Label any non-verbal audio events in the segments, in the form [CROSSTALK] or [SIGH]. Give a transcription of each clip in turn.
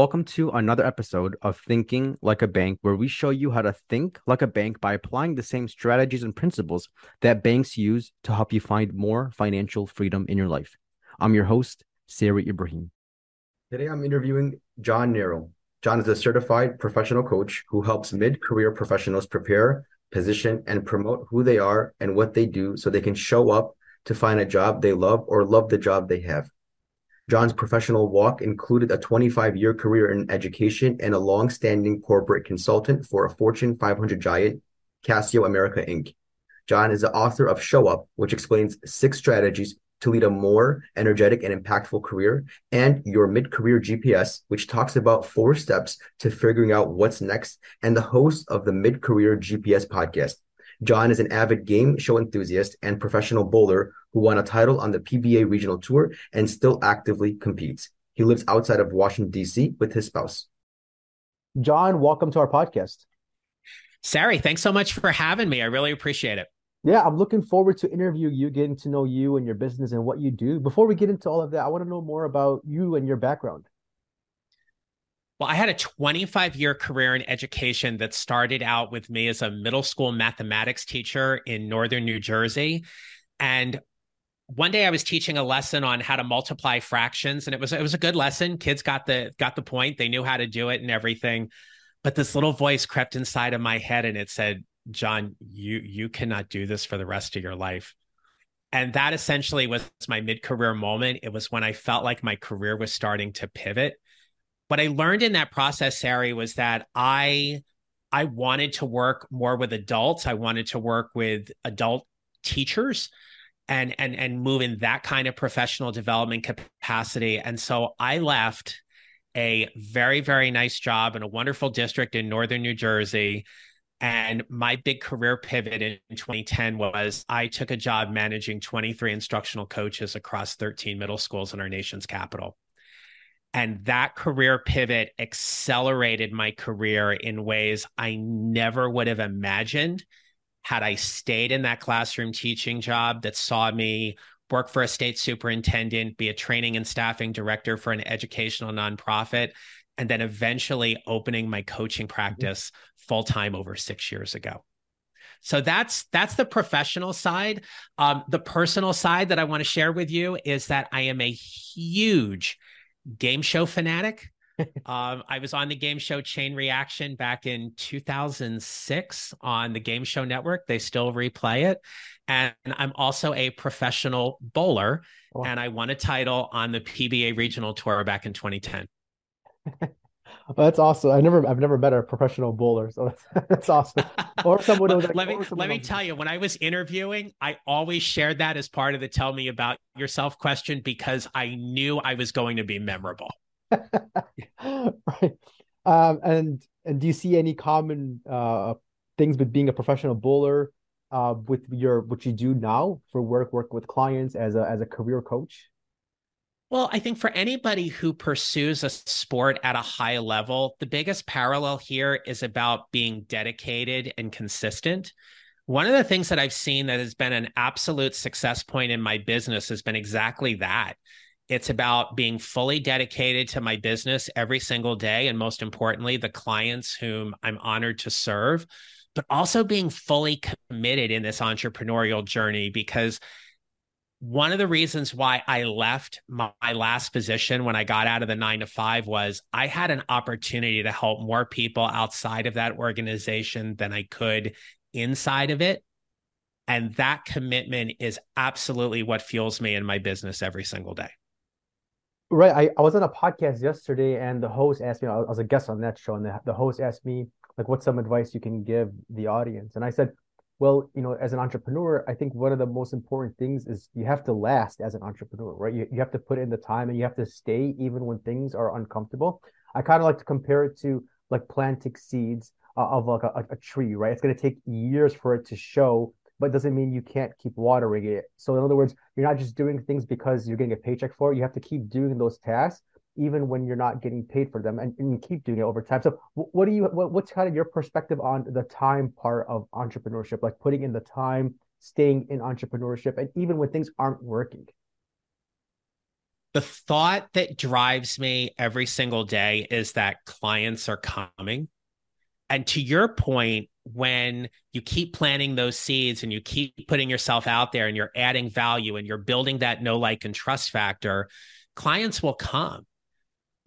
welcome to another episode of Thinking Like a Bank, where we show you how to think like a bank by applying the same strategies and principles that banks use to help you find more financial freedom in your life. I'm your host, Sari Ibrahim. Today I'm interviewing John Neral. John is a certified professional coach who helps mid career professionals prepare, position, and promote who they are and what they do so they can show up to find a job they love or love the job they have. John's professional walk included a 25 year career in education and a long standing corporate consultant for a Fortune 500 giant, Casio America Inc. John is the author of Show Up, which explains six strategies to lead a more energetic and impactful career, and Your Mid Career GPS, which talks about four steps to figuring out what's next, and the host of the Mid Career GPS podcast. John is an avid game show enthusiast and professional bowler who won a title on the PBA regional tour and still actively competes. He lives outside of Washington, D.C. with his spouse. John, welcome to our podcast. Sari, thanks so much for having me. I really appreciate it. Yeah, I'm looking forward to interview you, getting to know you and your business and what you do. Before we get into all of that, I want to know more about you and your background. Well, I had a 25 year career in education that started out with me as a middle school mathematics teacher in northern New Jersey. And one day I was teaching a lesson on how to multiply fractions and it was it was a good lesson. Kids got the got the point. They knew how to do it and everything. But this little voice crept inside of my head and it said, "John, you you cannot do this for the rest of your life." And that essentially was my mid-career moment. It was when I felt like my career was starting to pivot. What I learned in that process, Sari, was that I I wanted to work more with adults. I wanted to work with adult teachers and and and move in that kind of professional development capacity. And so I left a very very nice job in a wonderful district in northern New Jersey. And my big career pivot in 2010 was I took a job managing 23 instructional coaches across 13 middle schools in our nation's capital. And that career pivot accelerated my career in ways I never would have imagined had I stayed in that classroom teaching job that saw me work for a state superintendent, be a training and staffing director for an educational nonprofit, and then eventually opening my coaching mm-hmm. practice full time over six years ago. So that's that's the professional side. Um, the personal side that I want to share with you is that I am a huge game show fanatic [LAUGHS] um, I was on the game show Chain Reaction back in 2006 on the Game Show Network. They still replay it. And I'm also a professional bowler, and I won a title on the PBA Regional Tour back in 2010. [LAUGHS] that's awesome. I never, I've never met a professional bowler, so that's, [LAUGHS] that's awesome. [LAUGHS] Or someone like, let me let me tell you, when I was interviewing, I always shared that as part of the "tell me about yourself" question because I knew I was going to be memorable. [LAUGHS] right. Um, and and do you see any common uh, things with being a professional bowler uh, with your what you do now for work work with clients as a as a career coach? Well, I think for anybody who pursues a sport at a high level, the biggest parallel here is about being dedicated and consistent. One of the things that I've seen that has been an absolute success point in my business has been exactly that. It's about being fully dedicated to my business every single day. And most importantly, the clients whom I'm honored to serve, but also being fully committed in this entrepreneurial journey because one of the reasons why I left my, my, last position when I got out of the nine to five was I had an opportunity to help more people outside of that organization than I could inside of it. And that commitment is absolutely what fuels me in my business every single day. Right. I, I was on a podcast yesterday and the host asked me, I was a guest on that show, and the, the host asked me, like, what's some advice you can give the audience? And I said, well, you know, as an entrepreneur, I think one of the most important things is you have to last as an entrepreneur, right? You, you have to put in the time and you have to stay even when things are uncomfortable. I kind of like to compare it to like planting seeds uh, of like a, a tree, right? It's going to take years for it to show but doesn't mean you can't keep watering it. So in other words, you're not just doing things because you're getting a paycheck for it. You have to keep doing those tasks even when you're not getting paid for them and, and keep doing it over time. So what do you what, what's kind of your perspective on the time part of entrepreneurship, like putting in the time, staying in entrepreneurship, and even when things aren't working? The thought that drives me every single day is that clients are coming. And to your point, when you keep planting those seeds and you keep putting yourself out there and you're adding value and you're building that know like and trust factor, clients will come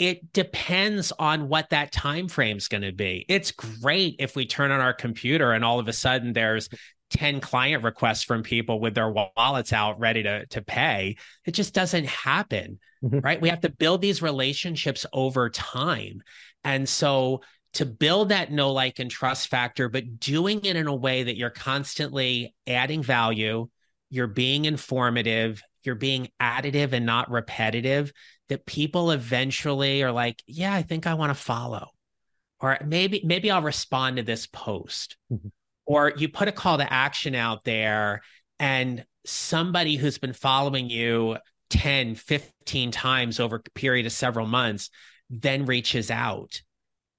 it depends on what that time frame is going to be. It's great if we turn on our computer and all of a sudden there's 10 client requests from people with their wallets out ready to, to pay. It just doesn't happen, mm-hmm. right? We have to build these relationships over time. And so to build that know, like, and trust factor, but doing it in a way that you're constantly adding value, you're being informative, you're being additive and not repetitive, that people eventually are like, yeah, I think I want to follow. Or maybe, maybe I'll respond to this post. Mm-hmm. Or you put a call to action out there and somebody who's been following you 10, 15 times over a period of several months then reaches out.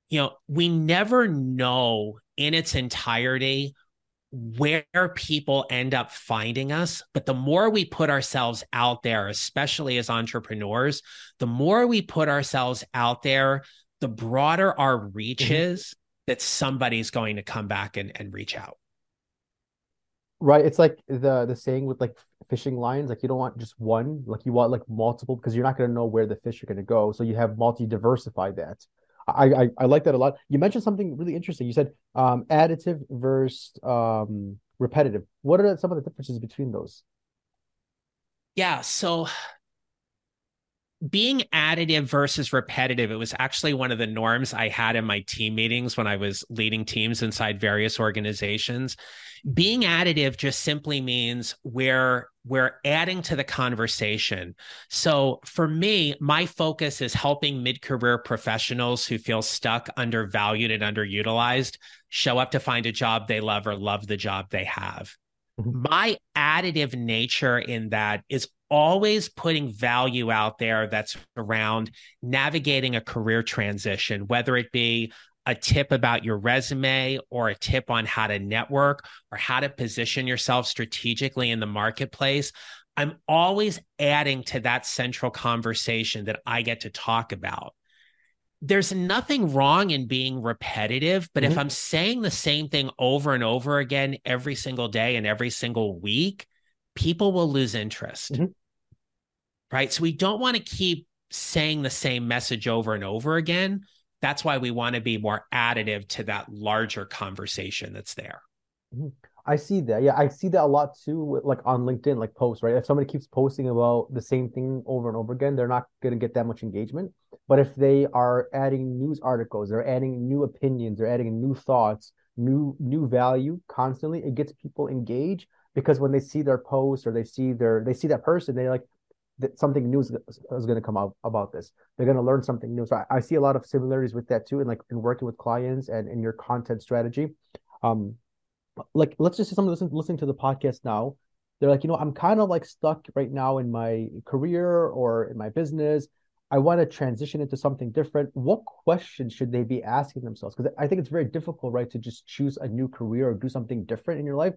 You know, we never know in its entirety where people end up finding us. But the more we put ourselves out there, especially as entrepreneurs, the more we put ourselves out there, the broader our reach mm-hmm. is that somebody's going to come back and, and reach out. Right. It's like the the saying with like fishing lines, like you don't want just one, like you want like multiple because you're not going to know where the fish are going to go. So you have multi diversify that. I, I, I like that a lot. You mentioned something really interesting. You said um, additive versus um, repetitive. What are some of the differences between those? Yeah, so being additive versus repetitive, it was actually one of the norms I had in my team meetings when I was leading teams inside various organizations. Being additive just simply means we're we're adding to the conversation. So for me, my focus is helping mid-career professionals who feel stuck, undervalued, and underutilized show up to find a job they love or love the job they have. Mm-hmm. My additive nature in that is always putting value out there that's around navigating a career transition, whether it be a tip about your resume or a tip on how to network or how to position yourself strategically in the marketplace. I'm always adding to that central conversation that I get to talk about. There's nothing wrong in being repetitive, but mm-hmm. if I'm saying the same thing over and over again every single day and every single week, people will lose interest. Mm-hmm right? So we don't want to keep saying the same message over and over again. That's why we want to be more additive to that larger conversation that's there. Mm-hmm. I see that. Yeah, I see that a lot too, like on LinkedIn, like posts, right? If somebody keeps posting about the same thing over and over again, they're not going to get that much engagement. But if they are adding news articles, they're adding new opinions, they're adding new thoughts, new new value constantly, it gets people engaged because when they see their post or they see their they see that person, they're like, that something new is, is going to come out about this. They're going to learn something new. So I, I, see a lot of similarities with that too, and like in working with clients and in your content strategy. Um, like let's just say someone listen, listening to the podcast now, they're like, you know, I'm kind of like stuck right now in my career or in my business. I want to transition into something different. What questions should they be asking themselves? Because I think it's very difficult, right, to just choose a new career or do something different in your life.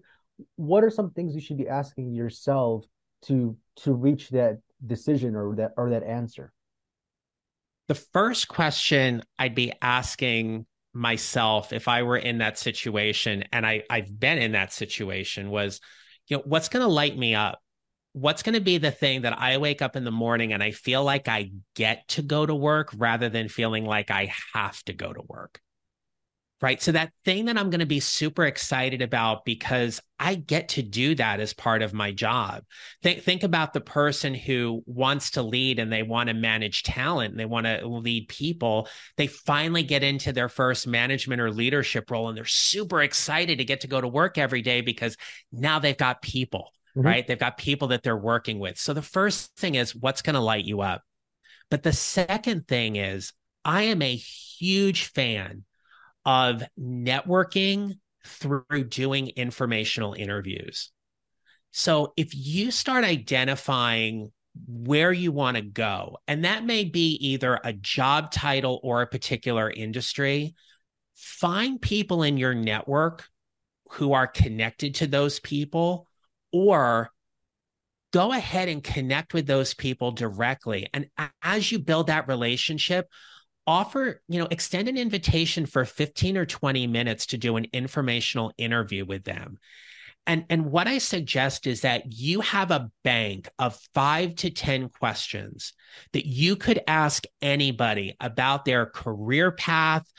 What are some things you should be asking yourself to to reach that decision or that or that answer? The first question I'd be asking myself if I were in that situation, and I, I've been in that situation, was, you know, what's going to light me up? What's going to be the thing that I wake up in the morning and I feel like I get to go to work rather than feeling like I have to go to work? Right? So that thing that I'm going to be super excited about because I get to do that as part of my job. Think think about the person who wants to lead and they want to manage talent and they want to lead people. They finally get into their first management or leadership role and they're super excited to get to go to work every day because now they've got people, mm-hmm. right? They've got people that they're working with. So the first thing is what's going to light you up. But the second thing is I am a huge fan of networking through doing informational interviews. So if you start identifying where you want to go, and that may be either a job title or a particular industry, find people in your network who are connected to those people or go ahead and connect with those people directly. And as you build that relationship, offer, you know, extend an invitation for 15 or 20 minutes to do an informational interview with them. And, and what I suggest is that you have a bank of five to 10 questions that you could ask anybody about their career path,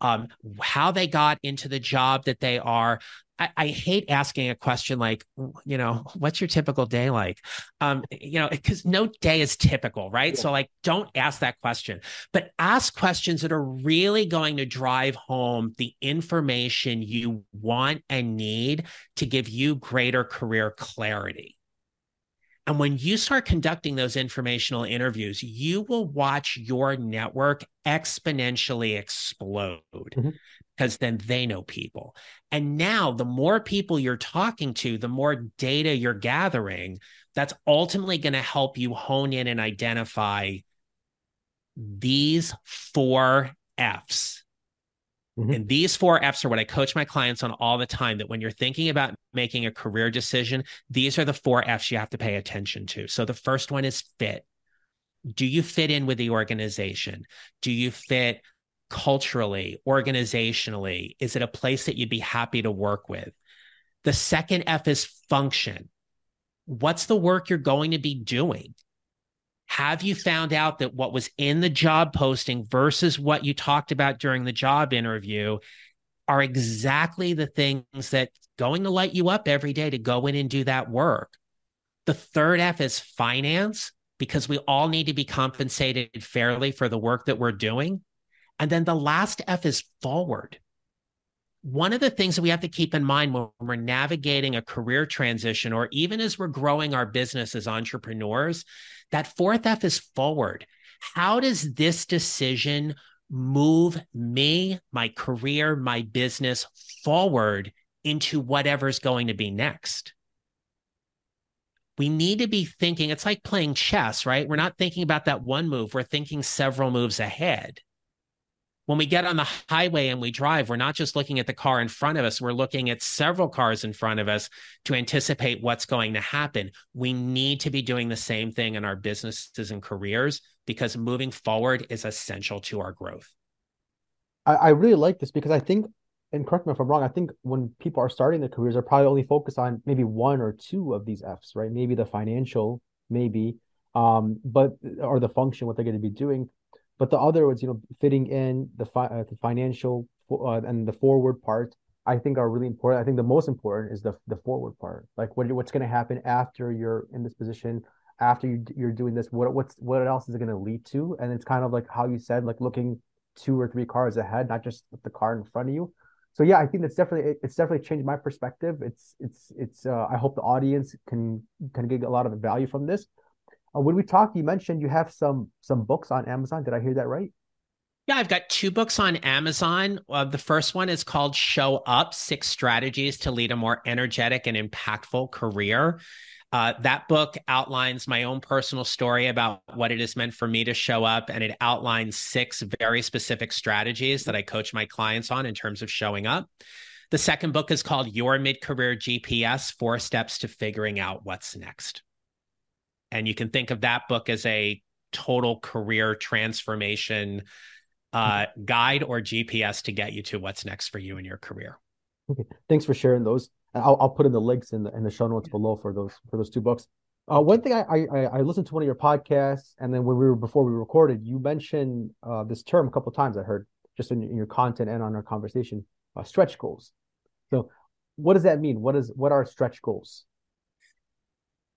um, how they got into the job that they are, I, I, hate asking a question like, you know, what's your typical day like? Um, you know, because no day is typical, right? Yeah. So, like, don't ask that question, but ask questions that are really going to drive home the information you want and need to give you greater career clarity. And when you start conducting those informational interviews, you will watch your network exponentially explode mm-hmm. Because then they know people. And now, the more people you're talking to, the more data you're gathering, that's ultimately going to help you hone in and identify these four F's Mm-hmm. And these four F's are what I coach my clients on all the time that when you're thinking about making a career decision, these are the four F's you have to pay attention to. So the first one is fit. Do you fit in with the organization? Do you fit culturally, organizationally? Is it a place that you'd be happy to work with? The second F is function. What's the work you're going to be doing? have you found out that what was in the job posting versus what you talked about during the job interview are exactly the things that going to light you up every day to go in and do that work the third f is finance because we all need to be compensated fairly for the work that we're doing and then the last f is forward one of the things that we have to keep in mind when we're navigating a career transition or even as we're growing our business as entrepreneurs that fourth F is forward. How does this decision move me, my career, my business forward into whatever's going to be next? We need to be thinking, it's like playing chess, right? We're not thinking about that one move, we're thinking several moves ahead when we get on the highway and we drive, we're not just looking at the car in front of us, we're looking at several cars in front of us to anticipate what's going to happen. We need to be doing the same thing in our businesses and careers because moving forward is essential to our growth. I, I really like this because I think, and correct me if I'm wrong, I think when people are starting their careers, they're probably only focused on maybe one or two of these F's, right? Maybe the financial, maybe, um, but or the function, what they're going to be doing but the other ones, you know, fitting in the fi- uh, the financial uh, and the forward part, I think are really important. I think the most important is the the forward part. Like what what's going to happen after you're in this position, after you you're doing this. What what's what else is it going to lead to? And it's kind of like how you said, like looking two or three cars ahead, not just the car in front of you. So yeah, I think that's definitely it's definitely changed my perspective. It's it's it's. Uh, I hope the audience can can get a lot of value from this. Uh, when we talked, you mentioned you have some some books on Amazon. Did I hear that right? Yeah, I've got two books on Amazon. Uh, the first one is called Show Up Six Strategies to Lead a More Energetic and Impactful Career. Uh, that book outlines my own personal story about what it has meant for me to show up, and it outlines six very specific strategies that I coach my clients on in terms of showing up. The second book is called Your Mid Career GPS Four Steps to Figuring Out What's Next. And you can think of that book as a total career transformation uh, guide or GPS to get you to what's next for you in your career. Okay. Thanks for sharing those. I'll, I'll put in the links in the in the show notes below for those for those two books. Uh, one thing I, I I listened to one of your podcasts, and then when we were before we recorded, you mentioned uh, this term a couple times. I heard just in, in your content and on our conversation, uh, stretch goals. So, what does that mean? What is what are stretch goals?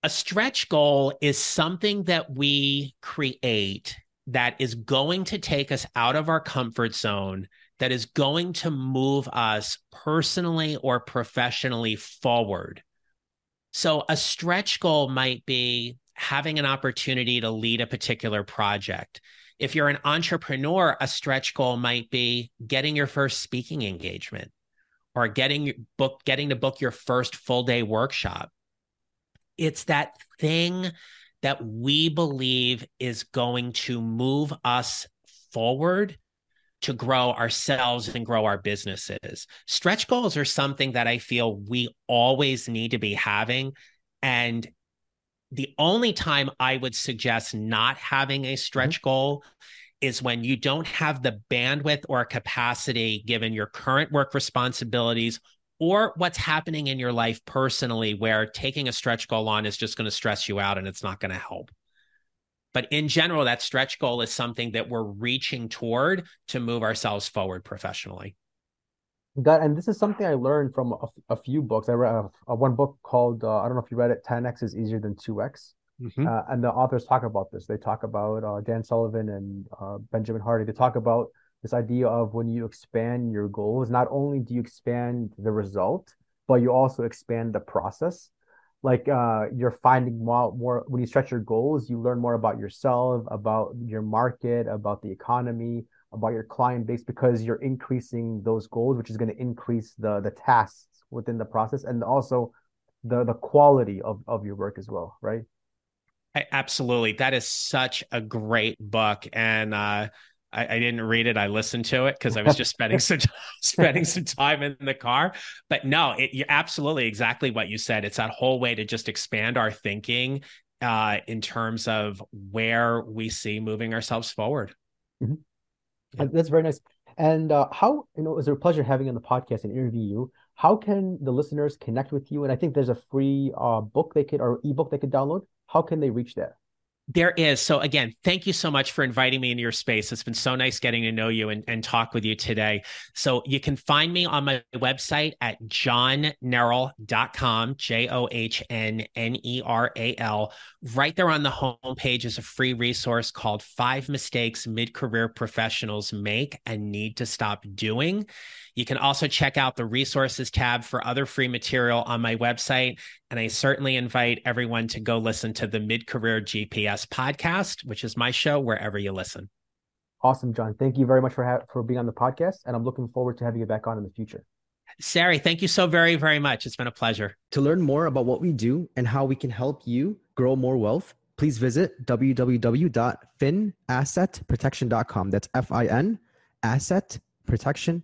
A stretch goal is something that we create that is going to take us out of our comfort zone, that is going to move us personally or professionally forward. So, a stretch goal might be having an opportunity to lead a particular project. If you're an entrepreneur, a stretch goal might be getting your first speaking engagement or getting book getting to book your first full day workshop it's that thing that we believe is going to move us forward to grow ourselves and grow our businesses. Stretch goals are something that I feel we always need to be having. And the only time I would suggest not having a stretch mm-hmm. goal is when you don't have the bandwidth or capacity given your current work responsibilities or what's happening in your life personally where taking a stretch goal on is just going to stress you out and it's not going to help. But in general, that stretch goal is something that we're reaching toward to move ourselves forward professionally. That and this is something I learned from a, a few books. I read a, a one book called uh, I don't know if you read it. 10x is easier than 2x, mm-hmm. uh, and the authors talk about this. They talk about uh, Dan Sullivan and uh, Benjamin Hardy. They talk about this idea of when you expand your goals, not only do you expand the result, but you also expand the process. Like uh, you're finding more, more when you stretch your goals, you learn more about yourself, about your market, about the economy, about your client base, because you're increasing those goals, which is going to increase the the tasks within the process and also the the quality of of your work as well, right? Absolutely, that is such a great book, and uh, I, I, didn't read it. I listened to it because I was just spending some [LAUGHS] spending some time in the car. But no, it, you're absolutely exactly what you said. It's that whole way to just expand our thinking uh, in terms of where we see moving ourselves forward. Mm-hmm. Yeah. That's very nice. And uh, how you know, it was a pleasure having you on the podcast and interview you. How can the listeners connect with you? And I think there's a free uh, book they could or ebook they could download. How can they reach that? There is. So again, thank you so much for inviting me into your space. It's been so nice getting to know you and, and talk with you today. So you can find me on my website at johnneral.com, J-O-H-N-N-E-R-A-L. Right there on the homepage is a free resource called Five Mistakes Mid-Career Professionals Make and Need to Stop Doing. You can also check out the resources tab for other free material on my website. And I certainly invite everyone to go listen to the Mid Career GPS podcast, which is my show wherever you listen. Awesome, John. Thank you very much for ha- for being on the podcast, and I'm looking forward to having you back on in the future. Sari, thank you so very, very much. It's been a pleasure. To learn more about what we do and how we can help you grow more wealth, please visit www.finassetprotection.com. That's F I N asset protection